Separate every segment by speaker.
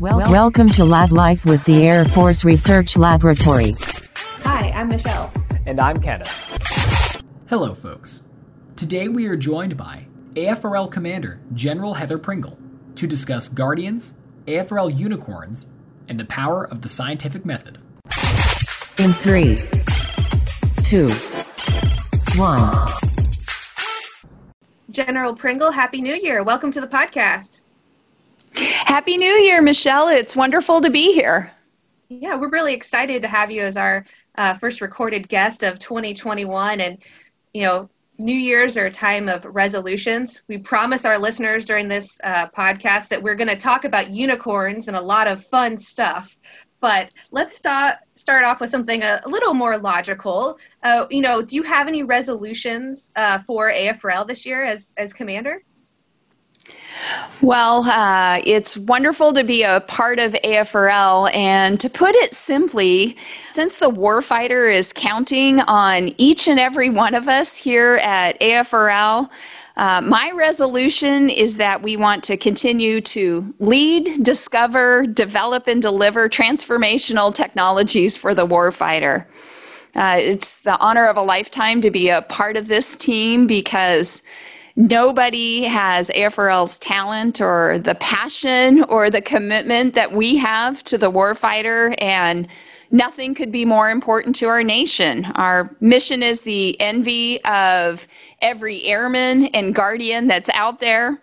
Speaker 1: Well, welcome to Lab Life with the Air Force Research Laboratory.
Speaker 2: Hi, I'm Michelle.
Speaker 3: And I'm Kenneth.
Speaker 4: Hello, folks. Today we are joined by AFRL Commander General Heather Pringle to discuss Guardians, AFRL Unicorns, and the power of the scientific method.
Speaker 1: In three, two, one.
Speaker 2: General Pringle, Happy New Year. Welcome to the podcast.
Speaker 5: Happy New Year, Michelle. It's wonderful to be here.
Speaker 2: Yeah, we're really excited to have you as our uh, first recorded guest of 2021. And, you know, New Year's are a time of resolutions. We promise our listeners during this uh, podcast that we're going to talk about unicorns and a lot of fun stuff. But let's start start off with something a, a little more logical. Uh, you know, do you have any resolutions uh, for AFRL this year as as commander?
Speaker 5: Well, uh, it's wonderful to be a part of AFRL. And to put it simply, since the warfighter is counting on each and every one of us here at AFRL, uh, my resolution is that we want to continue to lead, discover, develop, and deliver transformational technologies for the warfighter. Uh, it's the honor of a lifetime to be a part of this team because nobody has AFRL's talent or the passion or the commitment that we have to the warfighter and nothing could be more important to our nation. Our mission is the envy of every airman and guardian that's out there.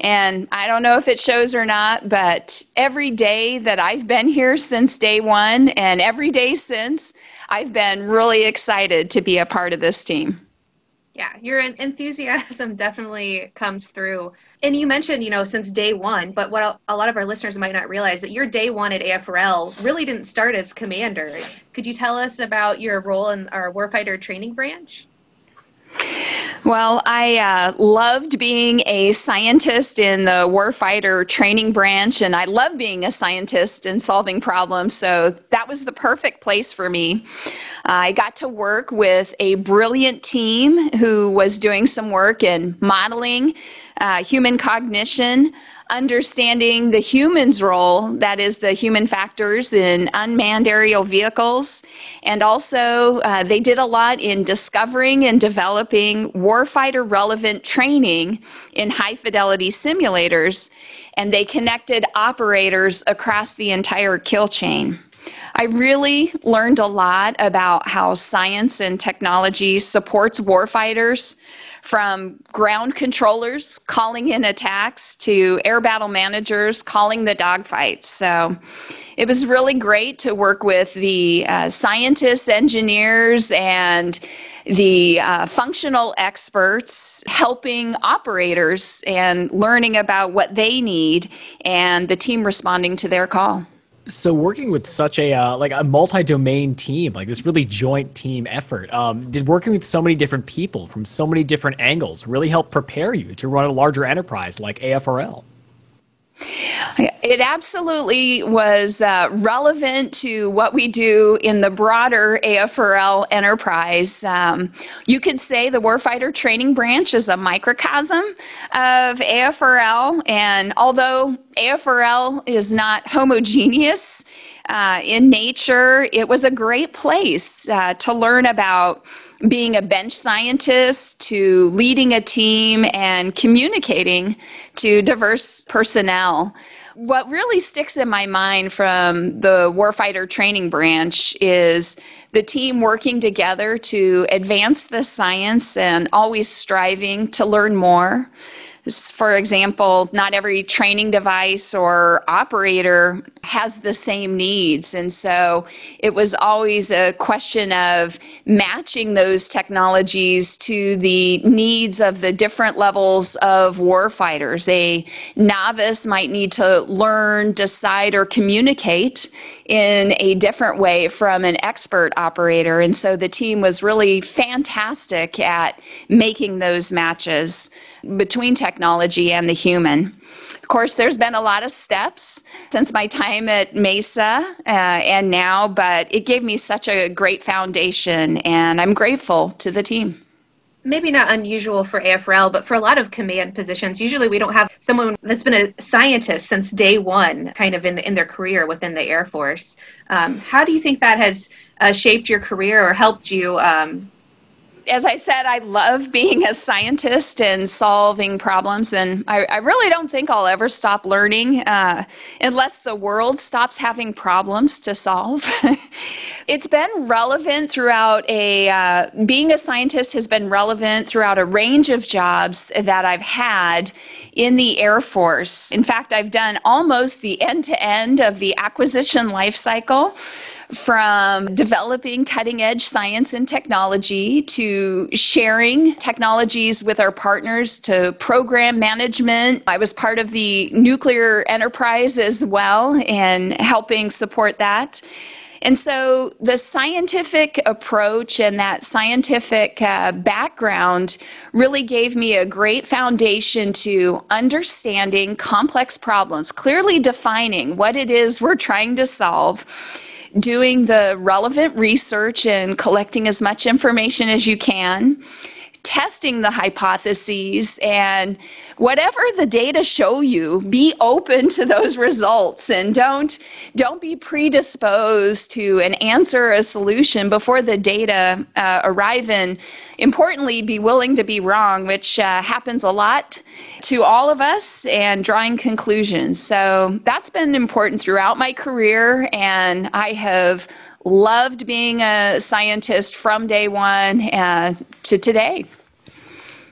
Speaker 5: And I don't know if it shows or not, but every day that I've been here since day one and every day since, I've been really excited to be a part of this team
Speaker 2: yeah your enthusiasm definitely comes through. And you mentioned you know since day one but what a lot of our listeners might not realize that your day one at afrl really didn't start as commander. Could you tell us about your role in our warfighter training branch
Speaker 5: well, I uh, loved being a scientist in the warfighter training branch, and I love being a scientist and solving problems. So that was the perfect place for me. I got to work with a brilliant team who was doing some work in modeling uh, human cognition, understanding the human's role, that is, the human factors in unmanned aerial vehicles. And also, uh, they did a lot in discovering and developing warfighter relevant training in high fidelity simulators. And they connected operators across the entire kill chain. I really learned a lot about how science and technology supports warfighters from ground controllers calling in attacks to air battle managers calling the dogfights. So it was really great to work with the uh, scientists, engineers, and the uh, functional experts helping operators and learning about what they need and the team responding to their call.
Speaker 3: So working with such a uh, like a multi-domain team, like this really joint team effort, um, did working with so many different people from so many different angles really help prepare you to run a larger enterprise like AFRL?
Speaker 5: It absolutely was uh, relevant to what we do in the broader AFRL enterprise. Um, you could say the Warfighter Training Branch is a microcosm of AFRL, and although AFRL is not homogeneous, uh, in nature, it was a great place uh, to learn about being a bench scientist to leading a team and communicating to diverse personnel. What really sticks in my mind from the warfighter training branch is the team working together to advance the science and always striving to learn more for example, not every training device or operator has the same needs. And so it was always a question of matching those technologies to the needs of the different levels of warfighters. A novice might need to learn, decide, or communicate in a different way from an expert operator. And so the team was really fantastic at making those matches between technology and the human. Of course, there's been a lot of steps since my time at Mesa uh, and now, but it gave me such a great foundation, and I'm grateful to the team.
Speaker 2: Maybe not unusual for AFRL, but for a lot of command positions, usually we don't have someone that's been a scientist since day one, kind of in the, in their career within the Air Force. Um, how do you think that has uh, shaped your career or helped you um,
Speaker 5: as I said, I love being a scientist and solving problems, and I, I really don't think I'll ever stop learning uh, unless the world stops having problems to solve. it's been relevant throughout a, uh, being a scientist has been relevant throughout a range of jobs that I've had in the Air Force. In fact, I've done almost the end to end of the acquisition life cycle from developing cutting edge science and technology to sharing technologies with our partners to program management. I was part of the nuclear enterprise as well and helping support that. And so the scientific approach and that scientific uh, background really gave me a great foundation to understanding complex problems, clearly defining what it is we're trying to solve doing the relevant research and collecting as much information as you can testing the hypotheses and whatever the data show you be open to those results and don't don't be predisposed to an answer or a solution before the data uh, arrive and importantly be willing to be wrong which uh, happens a lot to all of us and drawing conclusions. So that's been important throughout my career and i have loved being a scientist from day one uh, to today.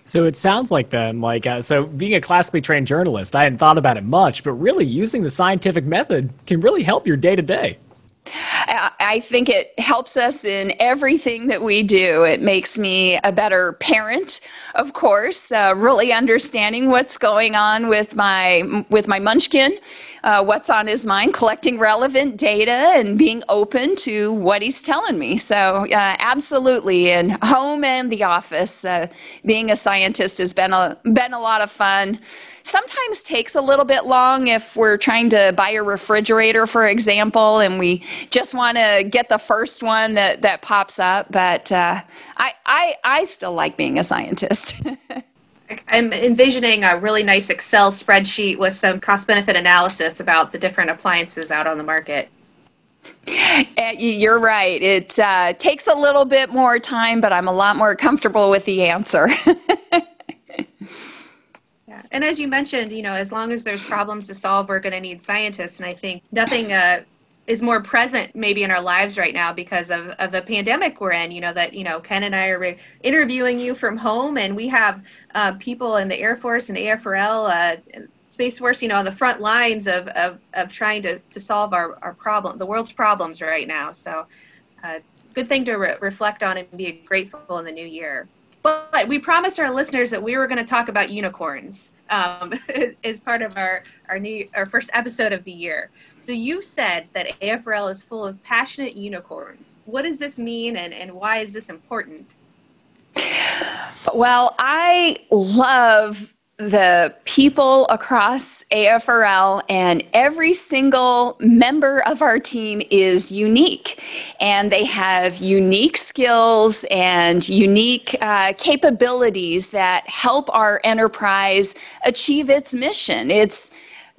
Speaker 3: So it sounds like then, like, uh, so being a classically trained journalist, I hadn't thought about it much, but really using the scientific method can really help your day to day.
Speaker 5: I think it helps us in everything that we do. It makes me a better parent, of course, uh, really understanding what's going on with my with my munchkin, uh, what's on his mind, collecting relevant data, and being open to what he's telling me. So, uh, absolutely, in home and the office, uh, being a scientist has been a been a lot of fun sometimes takes a little bit long if we're trying to buy a refrigerator, for example, and we just want to get the first one that, that pops up. But uh, I, I, I still like being a scientist.
Speaker 2: I'm envisioning a really nice Excel spreadsheet with some cost benefit analysis about the different appliances out on the market.
Speaker 5: Uh, you're right. It uh, takes a little bit more time, but I'm a lot more comfortable with the answer.
Speaker 2: and as you mentioned, you know, as long as there's problems to solve, we're going to need scientists. And I think nothing uh, is more present maybe in our lives right now because of, of the pandemic we're in. You know, that, you know, Ken and I are interviewing you from home, and we have uh, people in the Air Force and AFRL. Uh, Space Force, you know, on the front lines of, of, of trying to, to solve our, our problem, the world's problems right now. So, uh, good thing to re- reflect on and be grateful in the new year. But we promised our listeners that we were going to talk about unicorns um, as part of our our new our first episode of the year. So you said that AFRL is full of passionate unicorns. What does this mean, and and why is this important?
Speaker 5: Well, I love the people across AFRL and every single member of our team is unique and they have unique skills and unique uh, capabilities that help our enterprise achieve its mission. It's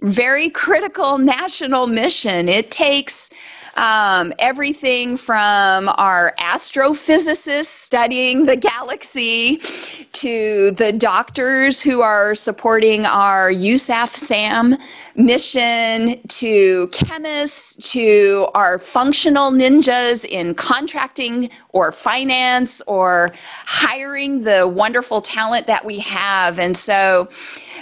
Speaker 5: very critical national mission. It takes um, everything from our astrophysicists studying the galaxy to the doctors who are supporting our USAF SAM mission to chemists to our functional ninjas in contracting or finance or hiring the wonderful talent that we have. And so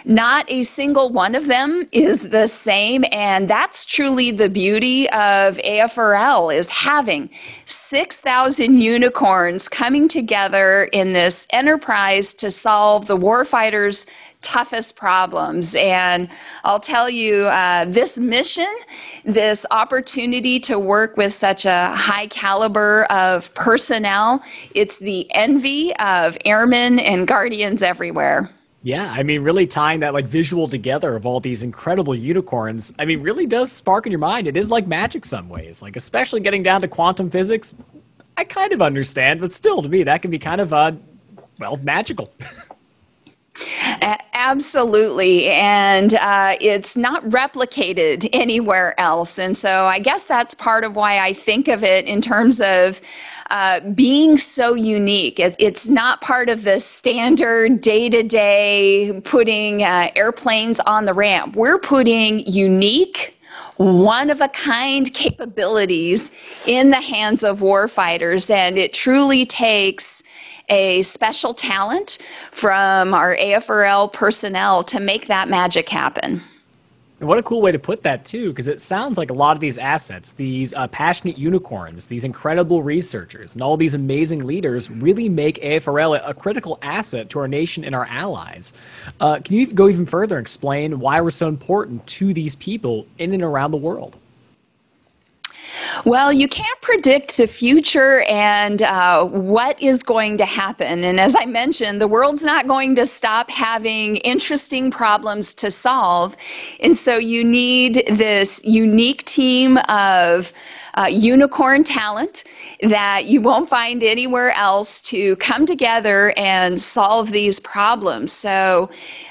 Speaker 5: not a single one of them is the same. And that's truly the beauty of AFRL is having 6,000 unicorns coming together in this enterprise to solve the warfighters' toughest problems. And I'll tell you, uh, this mission, this opportunity to work with such a high caliber of personnel, it's the envy of airmen and guardians everywhere.
Speaker 3: Yeah, I mean, really tying that like visual together of all these incredible unicorns, I mean, really does spark in your mind. It is like magic some ways, like especially getting down to quantum physics. I kind of understand, but still, to me, that can be kind of uh, well, magical.
Speaker 5: Absolutely. And uh, it's not replicated anywhere else. And so I guess that's part of why I think of it in terms of uh, being so unique. It, it's not part of the standard day to day putting uh, airplanes on the ramp. We're putting unique one of a kind capabilities in the hands of warfighters, and it truly takes a special talent from our AFRL personnel to make that magic happen.
Speaker 3: And what a cool way to put that, too, because it sounds like a lot of these assets, these uh, passionate unicorns, these incredible researchers, and all these amazing leaders really make AFRL a, critical asset to our nation and our allies. Uh, can you go even further and explain why we're so important to these people in and around the world?
Speaker 5: Well, you can't predict the future and uh, what is going to happen. And as I mentioned, the world's not going to stop having interesting problems to solve. And so you need this unique team of uh, unicorn talent that you won't find anywhere else to come together and solve these problems. So,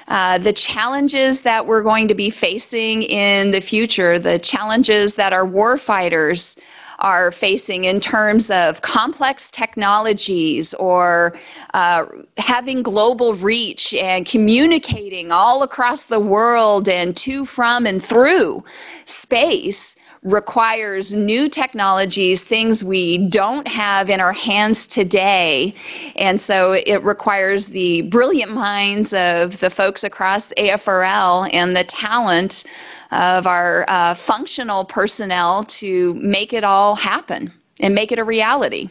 Speaker 5: uh, the challenges that we're going to be facing in the future, the challenges that our warfighters are facing in terms of complex technologies or uh, having global reach and communicating all across the world and to, from, and through space requires new technologies, things we don't have in our hands today. And so it requires the brilliant minds of the folks across AFRL and the talent of our uh, functional personnel to make it all happen and make it a reality.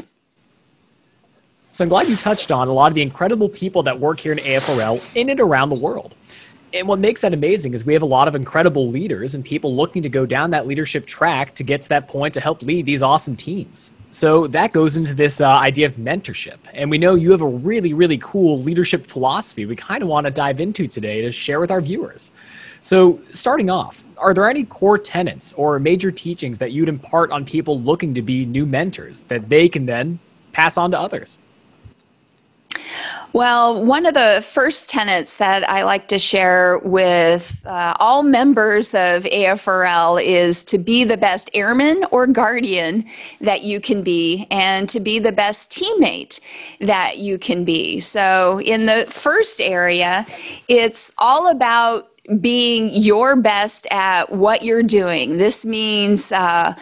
Speaker 3: So I'm glad you touched on a lot of the incredible people that work here in AFRL in and around the world. And what makes that amazing is we have a lot of incredible leaders and people looking to go down that leadership track to get to that point to help lead these awesome teams. So that goes into this uh, idea of mentorship. And we know you have a really, really cool leadership philosophy we kind of want to dive into today to share with our viewers. So, starting off, are there any core tenets or major teachings that you'd impart on people looking to be new mentors that they can then pass on to others?
Speaker 5: Well, one of the first tenets that I like to share with uh, all members of AFRL is to be the best airman or guardian that you can be and to be the best teammate that you can be. So, in the first area, it's all about being your best at what you're doing. This means uh,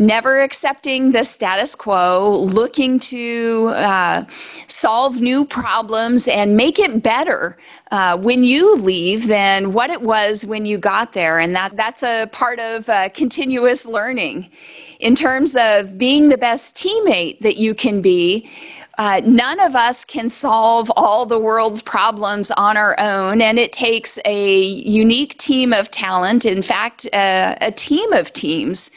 Speaker 5: never accepting the status quo, looking to uh, solve new problems and make it better uh, when you leave than what it was when you got there. And that, that's a part of uh, continuous learning. In terms of being the best teammate that you can be, uh, none of us can solve all the world's problems on our own, and it takes a unique team of talent, in fact, uh, a team of teams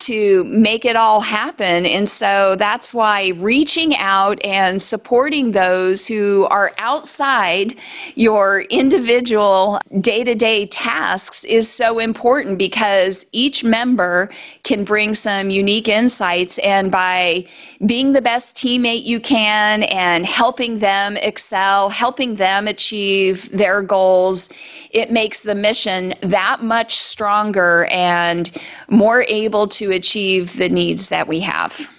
Speaker 5: to make it all happen. And so that's why reaching out and supporting those who are outside your individual day to day tasks is so important because each member can bring some unique insights. And by being the best teammate you can and helping them excel, helping them achieve their goals, it makes the mission that much stronger and more able achieve the needs that we have.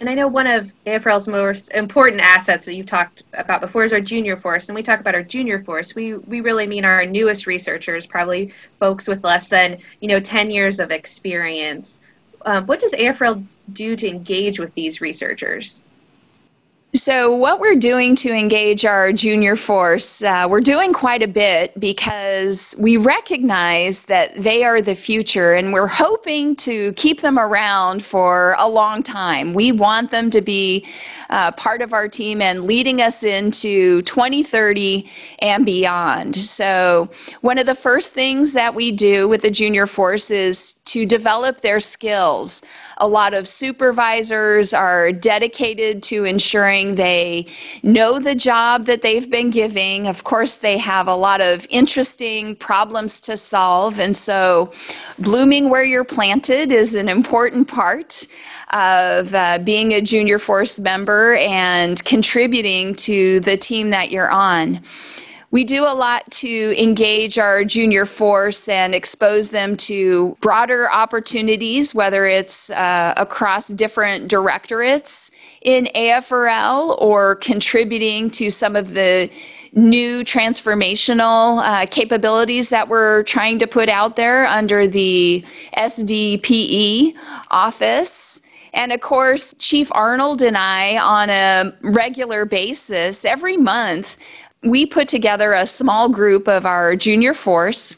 Speaker 2: And I know one of AFRL's most important assets that you've talked about before is our junior force. And we talk about our junior force. We we really mean our newest researchers, probably folks with less than you know 10 years of experience. Um, what does AFRL do to engage with these researchers?
Speaker 5: So, what we're doing to engage our junior force, uh, we're doing quite a bit because we recognize that they are the future and we're hoping to keep them around for a long time. We want them to be uh, part of our team and leading us into 2030 and beyond. So, one of the first things that we do with the junior force is to develop their skills. A lot of supervisors are dedicated to ensuring ensuring they know the job that they've been giving. Of course, they have a lot of interesting problems to solve. And so, blooming where you're planted is an important part of uh, being a junior force member and contributing to the team that you're on we do a lot to engage our junior force and expose them to broader opportunities, whether it's uh, across different directorates in AFRL or contributing to some of the new transformational uh, capabilities that we're trying to put out there under the SDPE office. And of course, Chief Arnold and I, on a regular basis, every month, we put together a small group of our junior force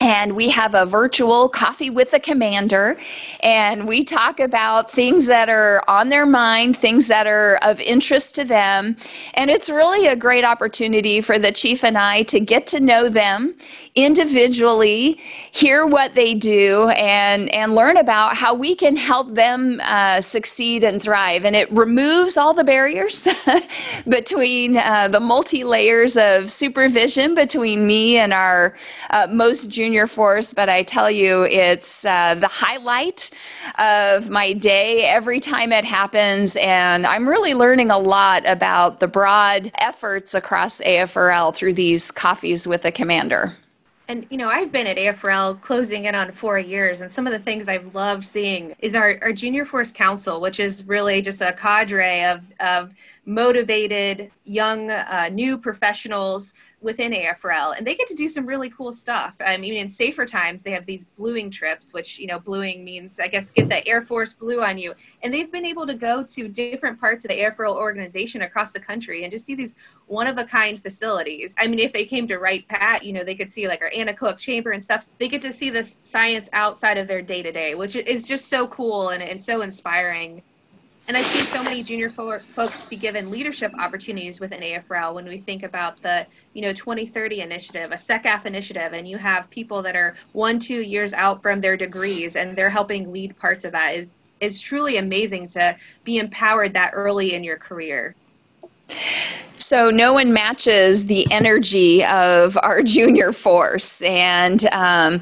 Speaker 5: and we have a virtual coffee with the commander. And we talk about things that are on their mind things that are of interest to them. And it's really a great opportunity for the chief and i to get to know them individually hear what they do and and learn about how we can help them uh, succeed and thrive. And it removes all the barriers between uh, the multi layers of supervision between me and our uh, most junior junior force, but I tell you, it's uh, the highlight of my day every time it happens. And I'm really learning a lot about the broad efforts across AFRL through these coffees with the commander.
Speaker 2: And you know, I've been at AFRL closing in on four years, and some of the things I've loved seeing is our, our Junior Force Council, which is really just a cadre of, of motivated young uh, new professionals within AFRL, and they get to do some really cool stuff. I mean, in safer times, they have these bluing trips, which you know, bluing means I guess get the Air Force blue on you, and they've been able to go to different parts of the AFRL organization across the country and just see these one of a kind facilities. I mean, if they came to Wright Pat, you know, they could see like our anechoic chamber and stuff. They get to see this science outside of their day to day, which is just so cool and, and so inspiring. And I've seen so many junior fo- folks be given leadership opportunities within AFRL when we think about the, you know, 2030 initiative, a SECAF initiative, and you have people that are one, two years out from their degrees and they're helping lead parts of that is is truly amazing to be empowered that early in your career.
Speaker 5: So no one matches the energy of our junior force, and um,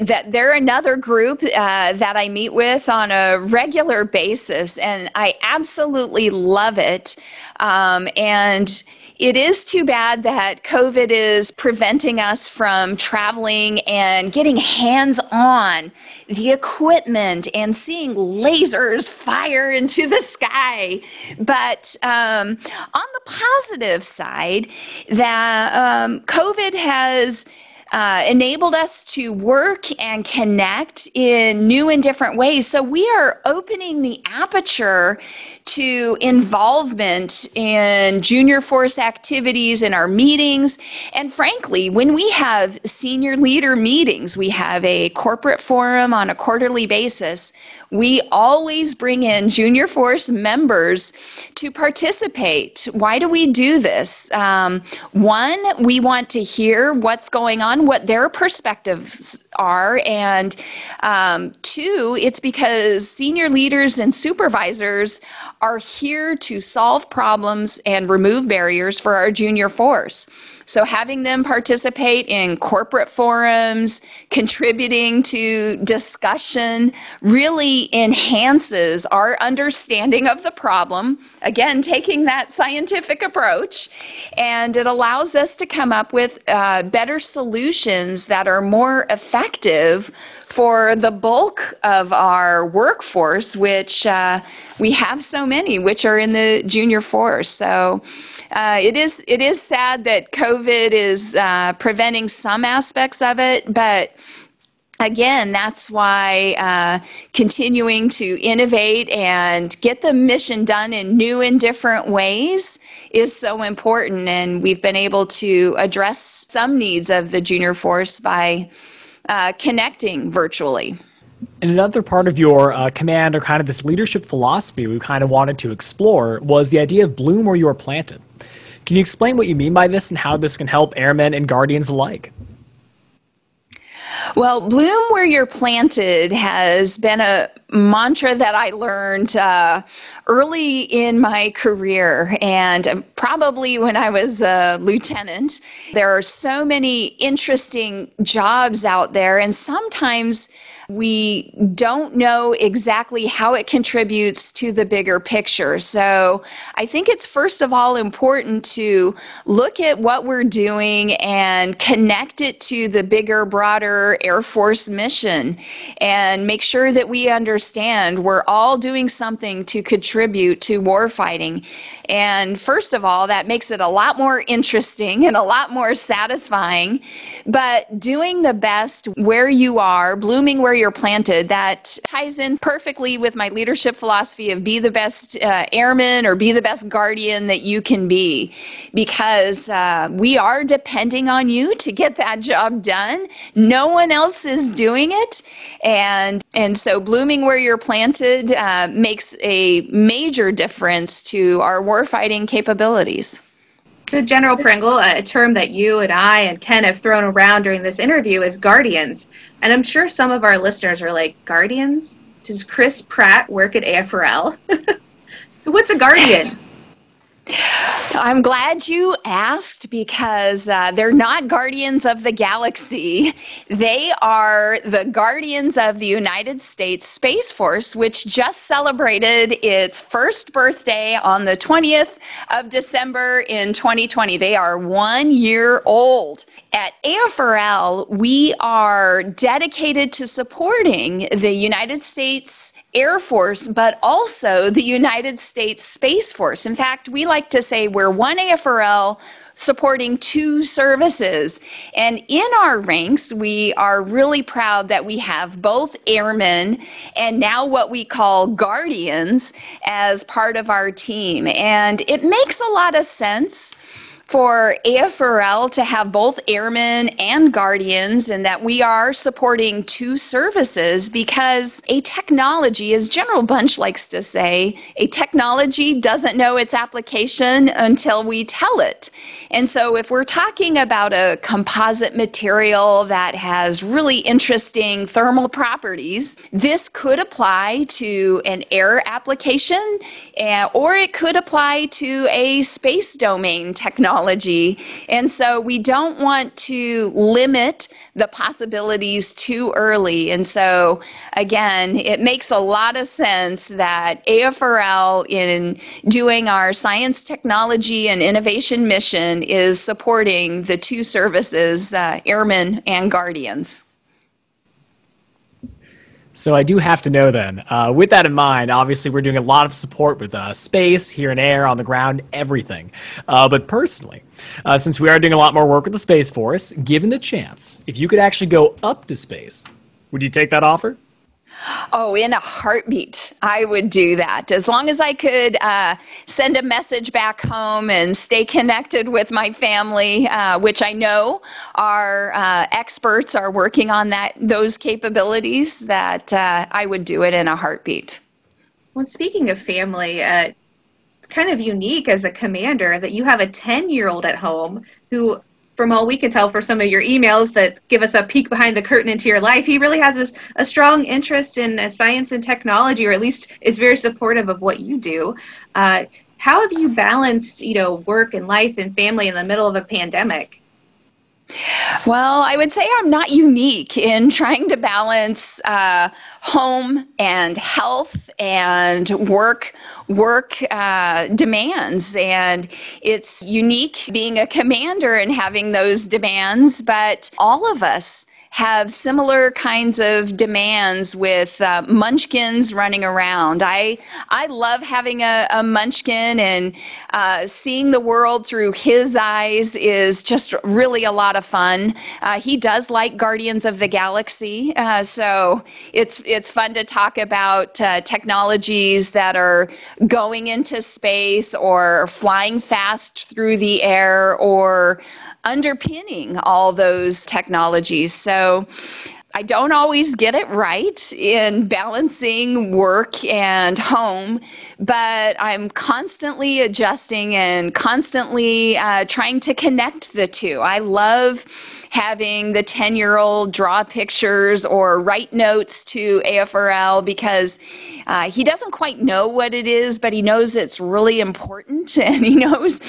Speaker 5: that they're another group uh, that I meet with on a regular basis, and I absolutely love it. Um, and it is too bad that COVID is preventing us from traveling and getting hands on the equipment and seeing lasers fire into the sky. But um, on the positive side, that um, COVID has uh, enabled us to work and connect in new and different ways. So we are opening the aperture to involvement in junior force activities in our meetings. And frankly, when we have senior leader meetings, we have a corporate forum on a quarterly basis. We always bring in junior force members to participate. Why do we do this? Um, one, we want to hear what's going on what their perspectives are. And um, two, it's because senior leaders and supervisors are here to solve problems and remove barriers for our junior force. So, having them participate in corporate forums, contributing to discussion, really enhances our understanding of the problem. Again, taking that scientific approach, and it allows us to come up with uh, better solutions that are more effective for the bulk of our workforce, which uh, we have so many, which are in the junior force. So, uh, it is it is sad that COVID is uh, preventing some aspects of it, but again, that's why uh, continuing to innovate and get the mission done in new and different ways is so important. And we've been able to address some needs of the junior force by uh, connecting virtually.
Speaker 3: And another part of your uh, command or kind of this leadership philosophy we kind of wanted to explore was the idea of bloom where you are planted. Can you explain what you mean by this and how this can help airmen and guardians alike?
Speaker 5: Well, bloom where you're planted has been a mantra that I learned uh, early in my career, and probably when I was a lieutenant. There are so many interesting jobs out there, and sometimes we don't know exactly how it contributes to the bigger picture. So I think it's first of all important to look at what we're doing and connect it to the bigger, broader Air Force mission and make sure that we understand we're all doing something to contribute to warfighting. And first of all, that makes it a lot more interesting and a lot more satisfying. But doing the best where you are, blooming where you're planted, that ties in perfectly with my leadership philosophy of be the best uh, airman or be the best guardian that you can be. Because uh, we are depending on you to get that job done. No one else is doing it. And, and so blooming where you're planted uh, makes a major difference to our warfighting capabilities.
Speaker 2: So, General Pringle, a term that you and I and Ken have thrown around during this interview is guardians. And I'm sure some of our listeners are like, Guardians? Does Chris Pratt work at AFRL? so, what's a guardian?
Speaker 5: I'm glad you asked because uh, they're not guardians of the galaxy. They are the guardians of the United States Space Force, which just celebrated its first birthday on the 20th of December in 2020. They are one year old. At AFRL, we are dedicated to supporting the United States Air Force, but also the United States Space Force. In fact, we like to say we're one AFRL supporting two services. And in our ranks, we are really proud that we have both airmen and now what we call guardians as part of our team. And it makes a lot of sense for AFRL to have both airmen and guardians and that we are supporting two services because a technology, as General Bunch likes to say, a technology doesn't know its application until we tell it. And so if we're talking about a composite material that has really interesting thermal properties, this could apply to an air application uh, or it could apply to a space domain technology technology. And so we don't want to limit the possibilities too early. And so, again, it makes a lot of sense that AFRL, in doing our science, technology, and innovation mission, is supporting the two services, uh, Airmen and Guardians.
Speaker 3: So I do have to know then. Uh, with that in mind, obviously we're doing a lot of support with uh, space, here and air, on the ground, everything. Uh, but personally, uh, since we are doing a lot more work with the Space Force, given the chance, if you could actually go up to space, would you take that offer?
Speaker 5: Oh, in a heartbeat, I would do that. As long as I could uh, send a message back home and stay connected with my family, uh, which I know our uh, experts are working on that those capabilities. That uh, I would do it in a heartbeat.
Speaker 2: Well, speaking of family, uh, it's kind of unique as a commander that you have a ten-year-old at home who from all we can tell for some of your emails that give us a peek behind the curtain into your life, he really has a, a strong interest in uh, science and technology, or at least is very supportive of what you do. Uh, how have you balanced, you know, work and life and family in the middle of a pandemic?
Speaker 5: Well, I would say I'm not unique in trying to balance uh, home and health and work work uh, demands, and it's unique being a commander and having those demands. But all of us have similar kinds of demands with uh, munchkins running around. I I love having a, a munchkin and uh, seeing the world through his eyes is just really a lot of fun. Uh, he does like Guardians of the Galaxy, uh, so it's it's fun to talk about uh, technologies that are going into space or flying fast through the air or underpinning all those technologies. So I don't always get it right in balancing work and home, but I'm constantly adjusting and constantly uh, trying to connect the two. I love having the 10 year old draw pictures or write notes to AFRL because uh, he doesn't quite know what it is, but he knows it's really important and he knows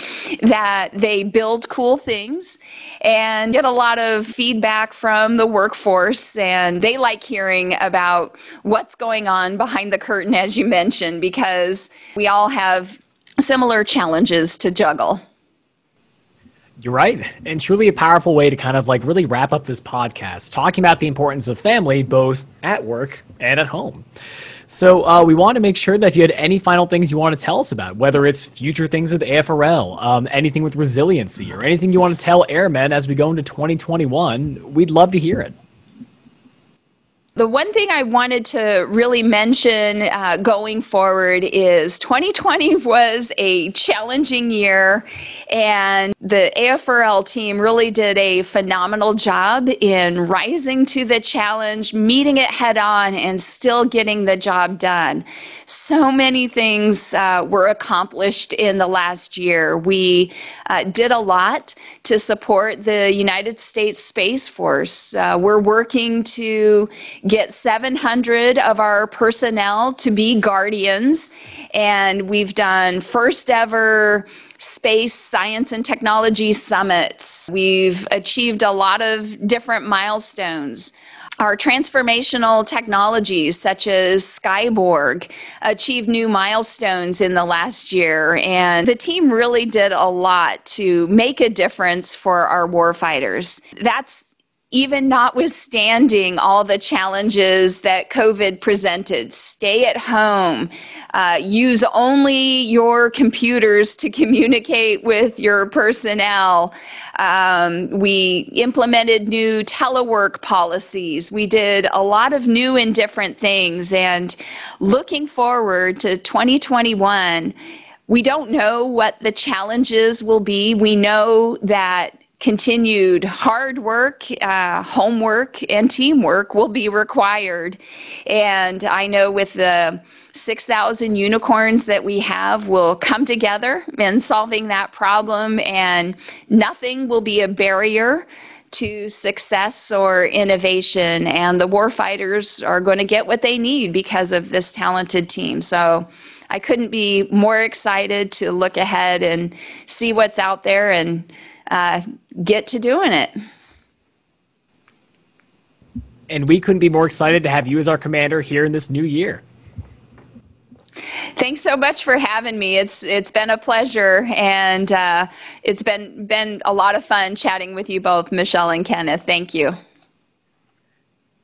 Speaker 5: that they build cool things and get a lot of feedback from the workforce. And they like hearing about what's going on behind the curtain, as you mentioned, because we all have similar challenges to juggle.
Speaker 3: You're right. And truly a powerful way to kind of like really wrap up this podcast, talking about the importance of family both at work and at home. So uh, we want to make sure that if you had any final things you want to tell us about, whether it's future things with AFRL, um, anything with resiliency, or anything you want to tell airmen as we go into 2021, we'd love to hear it.
Speaker 5: The one thing I wanted to really mention uh, going forward is 2020 was a challenging year, and the AFRL team really did a phenomenal job in rising to the challenge, meeting it head on, and still getting the job done. So many things uh, were accomplished in the last year. We uh, did a lot to support the United States Space Force. Uh, we're working to get 700 of our personnel to be guardians, and we've done first ever space science and technology summits. We've achieved a lot of different milestones. Our transformational technologies, such as Skyborg, achieved new milestones in the last year, and the team really did a lot to make a difference for our warfighters. That's even notwithstanding all the challenges that COVID presented, stay at home, uh, use only your computers to communicate with your personnel. Um, we implemented new telework policies. We did a lot of new and different things. And looking forward to 2021, we don't know what the challenges will be. We know that continued hard work, uh, homework, and teamwork will be required. And I know with the 6,000 unicorns that we have will come together in solving that problem, and nothing will be a barrier to success or innovation. And the warfighters are going to get what they need because of this talented team. So I couldn't be more excited to look ahead and see what's out there and uh, get to doing it.
Speaker 3: And we couldn't be more excited to have you as our commander here in this new year.
Speaker 5: Thanks so much for having me. It's it's been a pleasure, and uh, it's been been a lot of fun chatting with you both, Michelle and Kenneth. Thank you.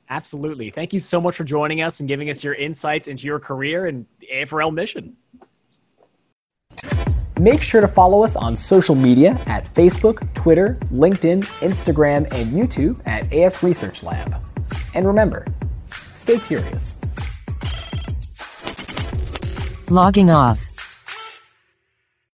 Speaker 3: Absolutely. Thank you so much for joining us and giving us your insights into your career and the AFRL mission. Make sure to follow us on social media at Facebook, Twitter, LinkedIn, Instagram, and YouTube at AF Research Lab. And remember, stay curious.
Speaker 1: Logging off.